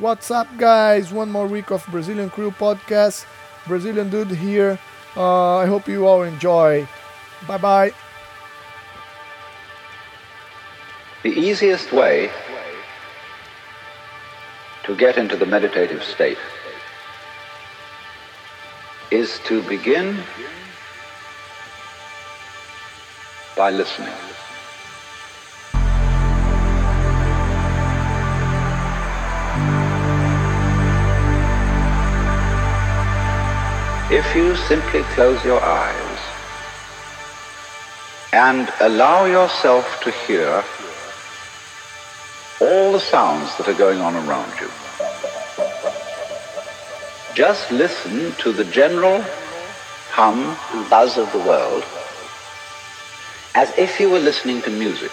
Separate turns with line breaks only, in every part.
What's up, guys? One more week of Brazilian Crew podcast. Brazilian Dude here. Uh, I hope you all enjoy. Bye bye.
The easiest way to get into the meditative state is to begin by listening. If you simply close your eyes and allow yourself to hear all the sounds that are going on around you, just listen to the general hum and buzz of the world as if you were listening to music.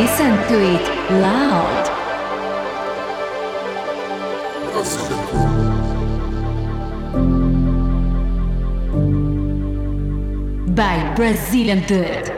Listen to it loud. By Brazilian Dude.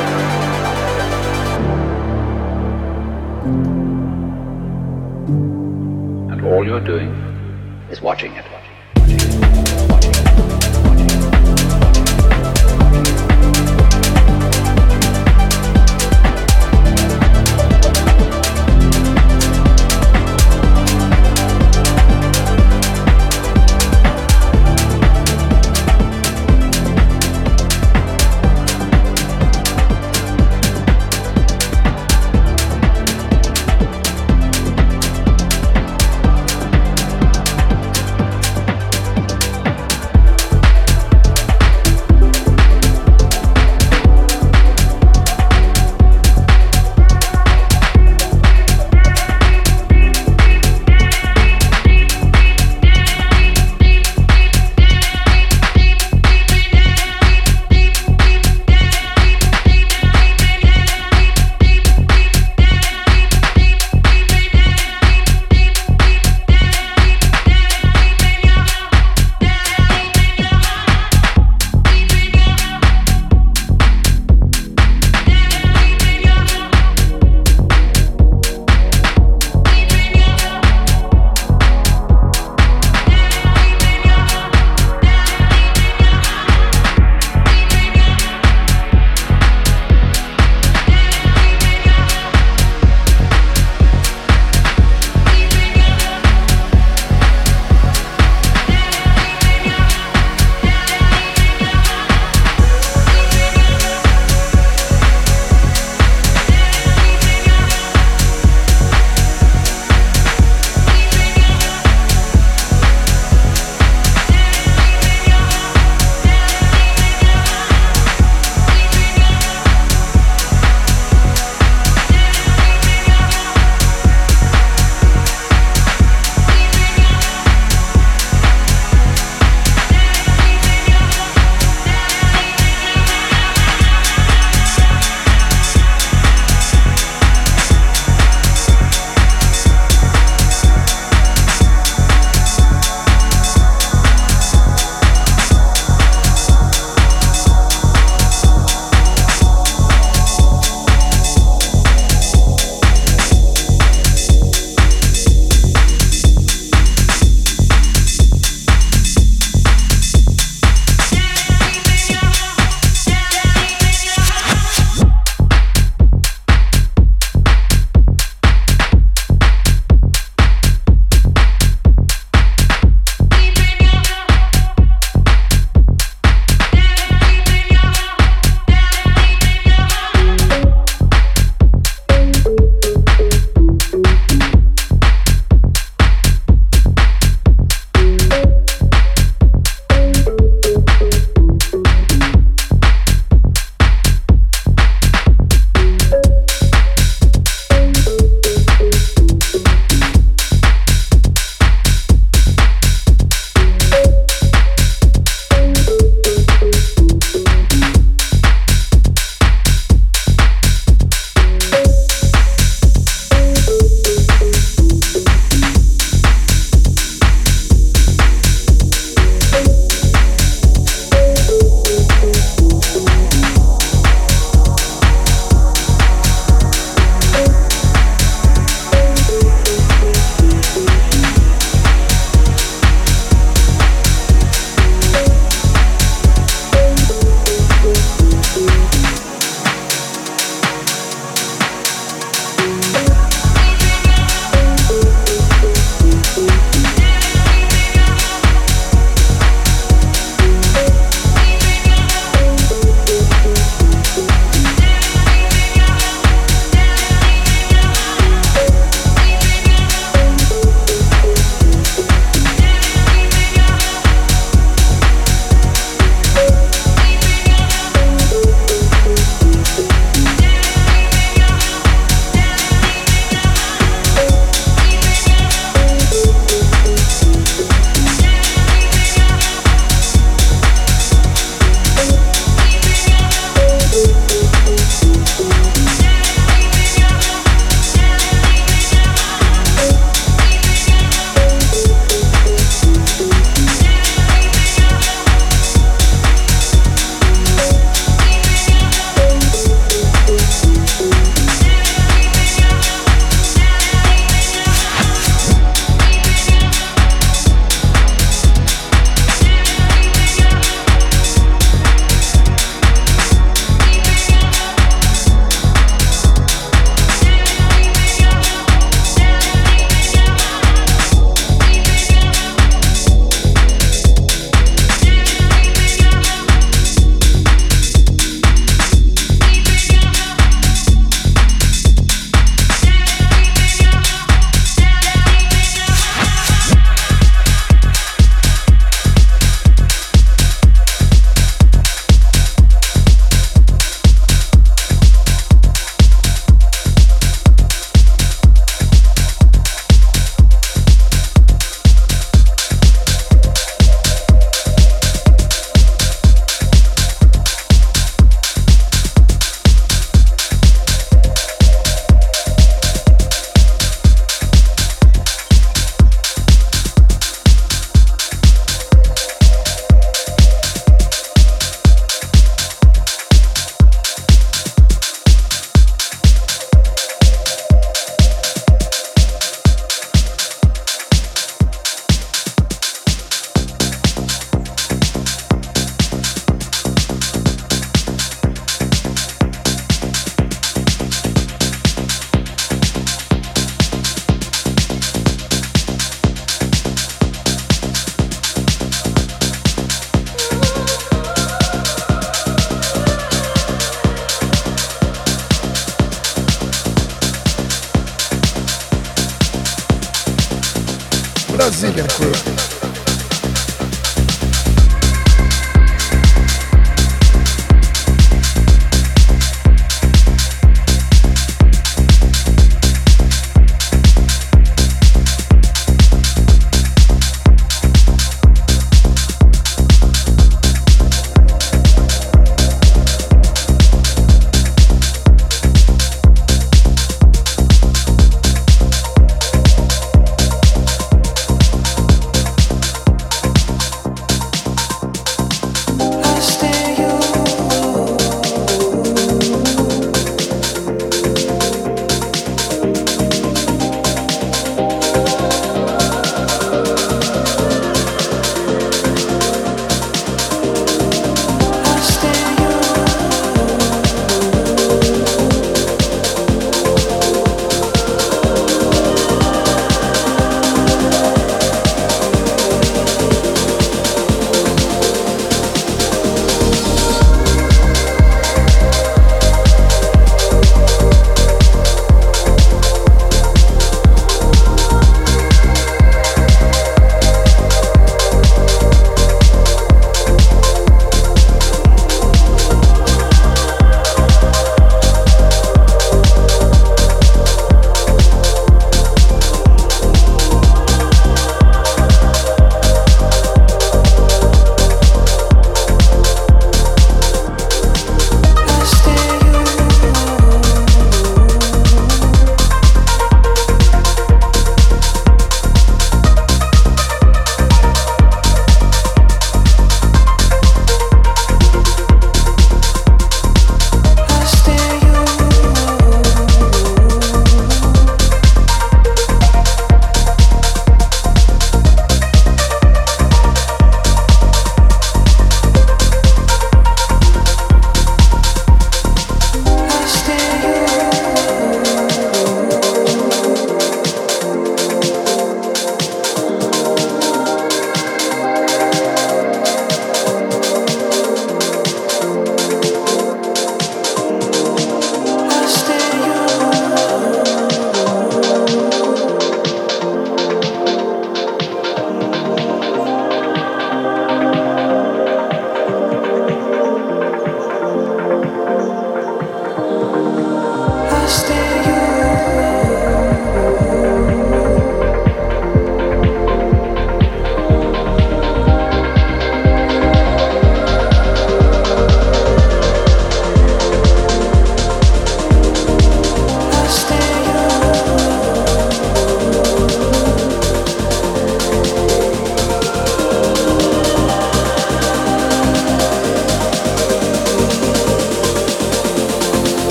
All you're doing is watching it.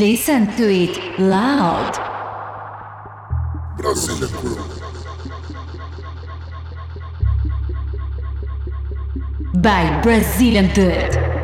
Listen to it loud.
Brazilian Crew.
By Brazilian Dude.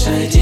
i Shiny.